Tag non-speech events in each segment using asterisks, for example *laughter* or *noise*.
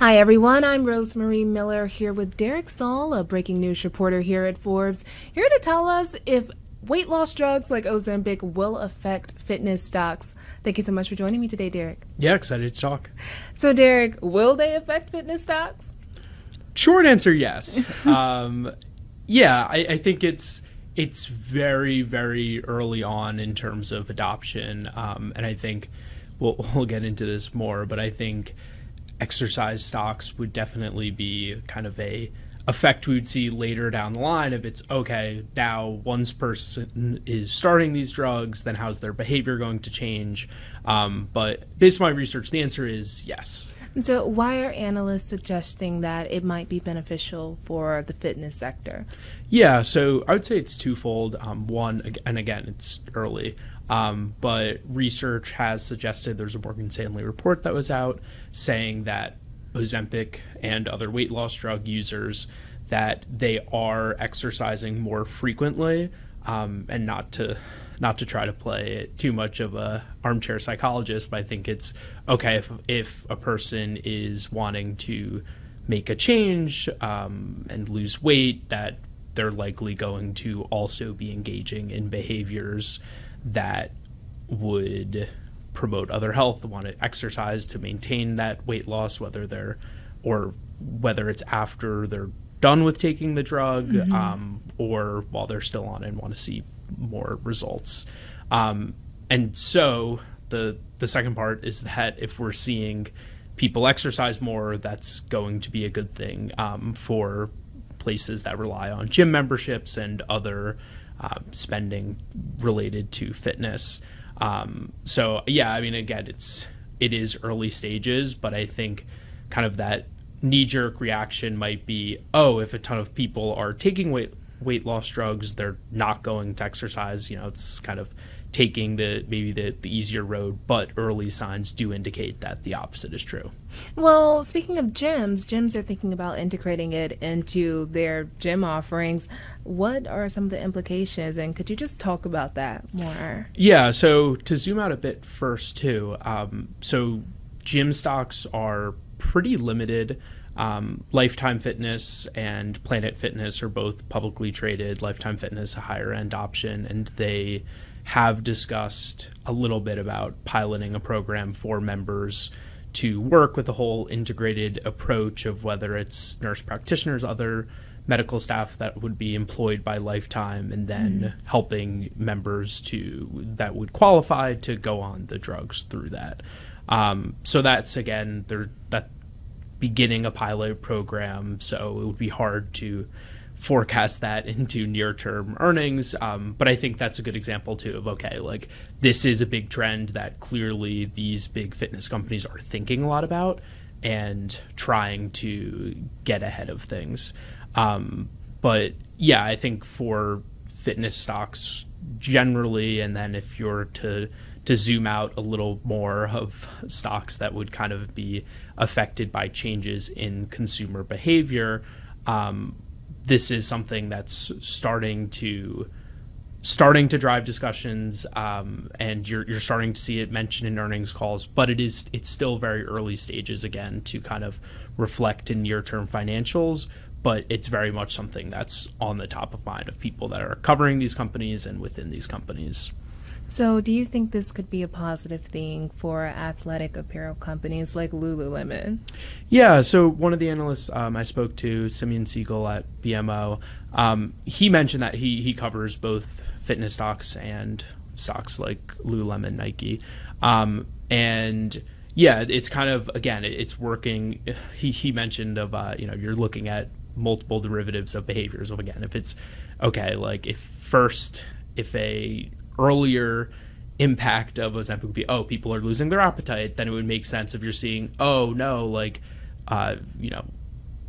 Hi, everyone. I'm Rosemarie Miller here with Derek Saul, a breaking news reporter here at Forbes, here to tell us if weight loss drugs like Ozempic will affect fitness stocks. Thank you so much for joining me today, Derek. Yeah, excited to talk. So, Derek, will they affect fitness stocks? Short answer, yes. *laughs* um, yeah, I, I, think it's it's very very early on in terms of adoption, um, and I think we'll *laughs* we'll get into this more, but I think exercise stocks would definitely be kind of a effect we would see later down the line if it's okay now once person is starting these drugs then how's their behavior going to change? Um, but based on my research the answer is yes. So why are analysts suggesting that it might be beneficial for the fitness sector? Yeah so i would say it's twofold. Um, one and again it's early um, but research has suggested there's a Morgan Stanley report that was out saying that Ozempic and other weight loss drug users that they are exercising more frequently, um, and not to not to try to play too much of a armchair psychologist, but I think it's okay if if a person is wanting to make a change um, and lose weight that they're likely going to also be engaging in behaviors that would promote other health, want to exercise to maintain that weight loss, whether they're or whether it's after they're done with taking the drug mm-hmm. um, or while they're still on and want to see more results. Um, and so the the second part is that if we're seeing people exercise more, that's going to be a good thing um, for places that rely on gym memberships and other uh, spending related to fitness. Um, so yeah, I mean, again, it's it is early stages, but I think kind of that knee jerk reaction might be, oh, if a ton of people are taking weight weight loss drugs, they're not going to exercise. You know, it's kind of taking the maybe the, the easier road, but early signs do indicate that the opposite is true. Well, speaking of gyms, gyms are thinking about integrating it into their gym offerings. What are some of the implications, and could you just talk about that more? Yeah, so to zoom out a bit first, too, um, so gym stocks are pretty limited. Um, Lifetime Fitness and Planet Fitness are both publicly traded. Lifetime Fitness, a higher end option, and they have discussed a little bit about piloting a program for members to work with a whole integrated approach of whether it's nurse practitioners, other medical staff that would be employed by Lifetime, and then mm. helping members to that would qualify to go on the drugs through that. Um, so that's again, they're that beginning a pilot program, so it would be hard to forecast that into near term earnings. Um, but I think that's a good example too of okay, like this is a big trend that clearly these big fitness companies are thinking a lot about and trying to get ahead of things. Um, but yeah, I think for fitness stocks generally, and then if you're to to zoom out a little more of stocks that would kind of be affected by changes in consumer behavior. Um, this is something that's starting to starting to drive discussions, um, and you're you're starting to see it mentioned in earnings calls. But it is it's still very early stages again to kind of reflect in near term financials. But it's very much something that's on the top of mind of people that are covering these companies and within these companies. So, do you think this could be a positive thing for athletic apparel companies like Lululemon? Yeah. So, one of the analysts um, I spoke to, Simeon Siegel at BMO, um, he mentioned that he he covers both fitness stocks and stocks like Lululemon, Nike, um, and yeah, it's kind of again, it's working. He he mentioned of uh, you know you're looking at multiple derivatives of behaviors of again if it's okay like if first if a earlier impact of Ozempic would be, oh, people are losing their appetite, then it would make sense if you're seeing, oh no, like, uh, you know,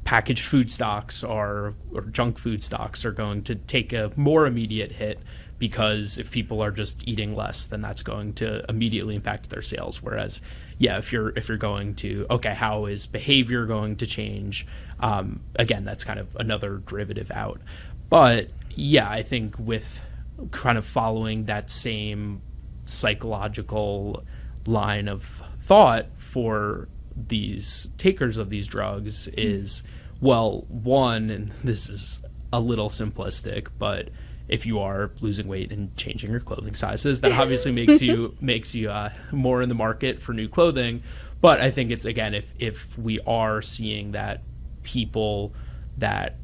packaged food stocks or or junk food stocks are going to take a more immediate hit because if people are just eating less, then that's going to immediately impact their sales. Whereas, yeah, if you're if you're going to okay, how is behavior going to change? Um, again, that's kind of another derivative out. But yeah, I think with kind of following that same psychological line of thought for these takers of these drugs is well, one, and this is a little simplistic, but if you are losing weight and changing your clothing sizes, that obviously makes you *laughs* makes you uh, more in the market for new clothing. But I think it's again if if we are seeing that people that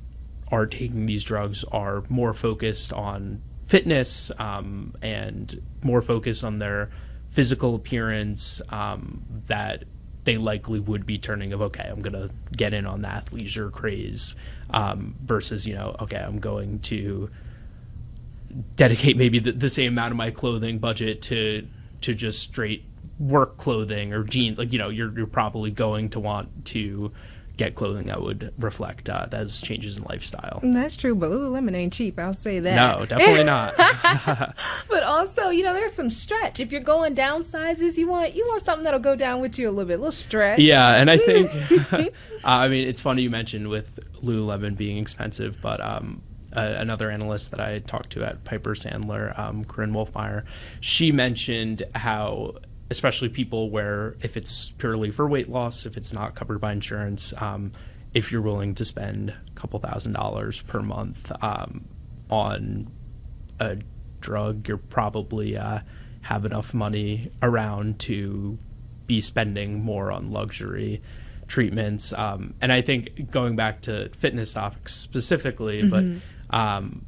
are taking these drugs are more focused on fitness um, and more focus on their physical appearance, um, that they likely would be turning of okay, I'm gonna get in on the athleisure craze um, versus you know okay, I'm going to dedicate maybe the, the same amount of my clothing budget to to just straight work clothing or jeans. Like you know, you're you're probably going to want to get clothing that would reflect uh, those changes in lifestyle. That's true, but Lululemon ain't cheap. I'll say that. No, definitely *laughs* not. *laughs* but also, you know, there's some stretch. If you're going down sizes, you want you want something that'll go down with you a little bit, a little stretch. Yeah, and I think, *laughs* uh, I mean, it's funny you mentioned with Lululemon being expensive, but um, uh, another analyst that I talked to at Piper Sandler, um, Korinne Wolfmeyer, she mentioned how especially people where if it's purely for weight loss, if it's not covered by insurance, um, if you're willing to spend a couple thousand dollars per month um, on a drug, you're probably uh, have enough money around to be spending more on luxury treatments. Um, and I think going back to fitness topics specifically, mm-hmm. but um,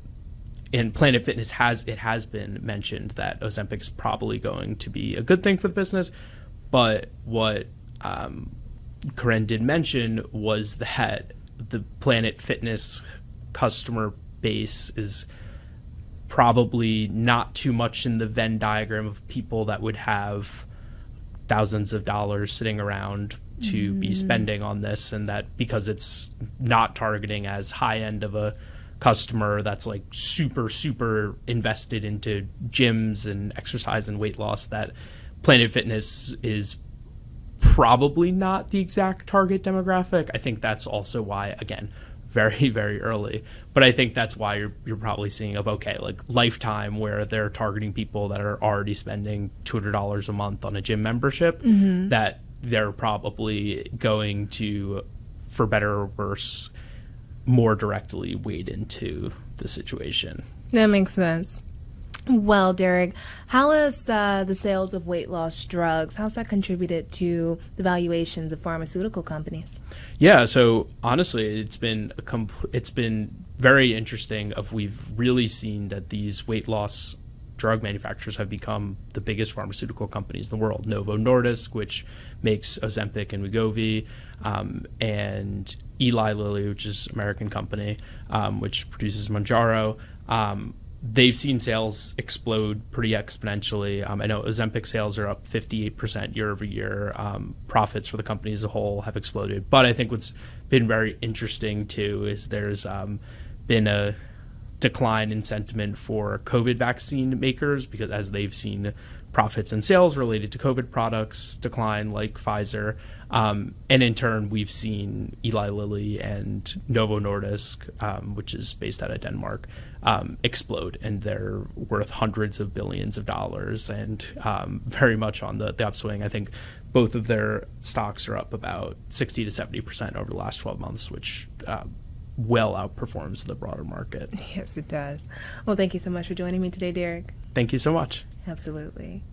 in Planet Fitness has it has been mentioned that Ozempic's probably going to be a good thing for the business, but what um, Korinne did mention was that the Planet Fitness customer base is probably not too much in the Venn diagram of people that would have thousands of dollars sitting around to mm. be spending on this, and that because it's not targeting as high end of a customer that's like super super invested into gyms and exercise and weight loss that planet fitness is probably not the exact target demographic i think that's also why again *laughs* very very early but i think that's why you're, you're probably seeing of okay like lifetime where they're targeting people that are already spending $200 a month on a gym membership mm-hmm. that they're probably going to for better or worse more directly wade into the situation. That makes sense. Well, Derek, how has uh, the sales of weight loss drugs, how's that contributed to the valuations of pharmaceutical companies? Yeah, so honestly, it's been a compl- it's been very interesting. Of we've really seen that these weight loss drug manufacturers have become the biggest pharmaceutical companies in the world. Novo Nordisk, which makes Ozempic and Wegovy, um, and Eli Lilly, which is American company, um, which produces Mounjaro. Um, they've seen sales explode pretty exponentially. Um, I know Ozempic sales are up 58% year over year. Um, profits for the company as a whole have exploded. But I think what's been very interesting too is there's um, been a decline in sentiment for COVID vaccine makers because as they've seen profits and sales related to COVID products decline, like Pfizer. Um, and in turn, we've seen Eli Lilly and Novo Nordisk, um, which is based out of Denmark, um, explode, and they're worth hundreds of billions of dollars and um, very much on the, the upswing. I think both of their stocks are up about 60 to 70% over the last 12 months, which uh, well outperforms the broader market. Yes, it does. Well, thank you so much for joining me today, Derek. Thank you so much. Absolutely.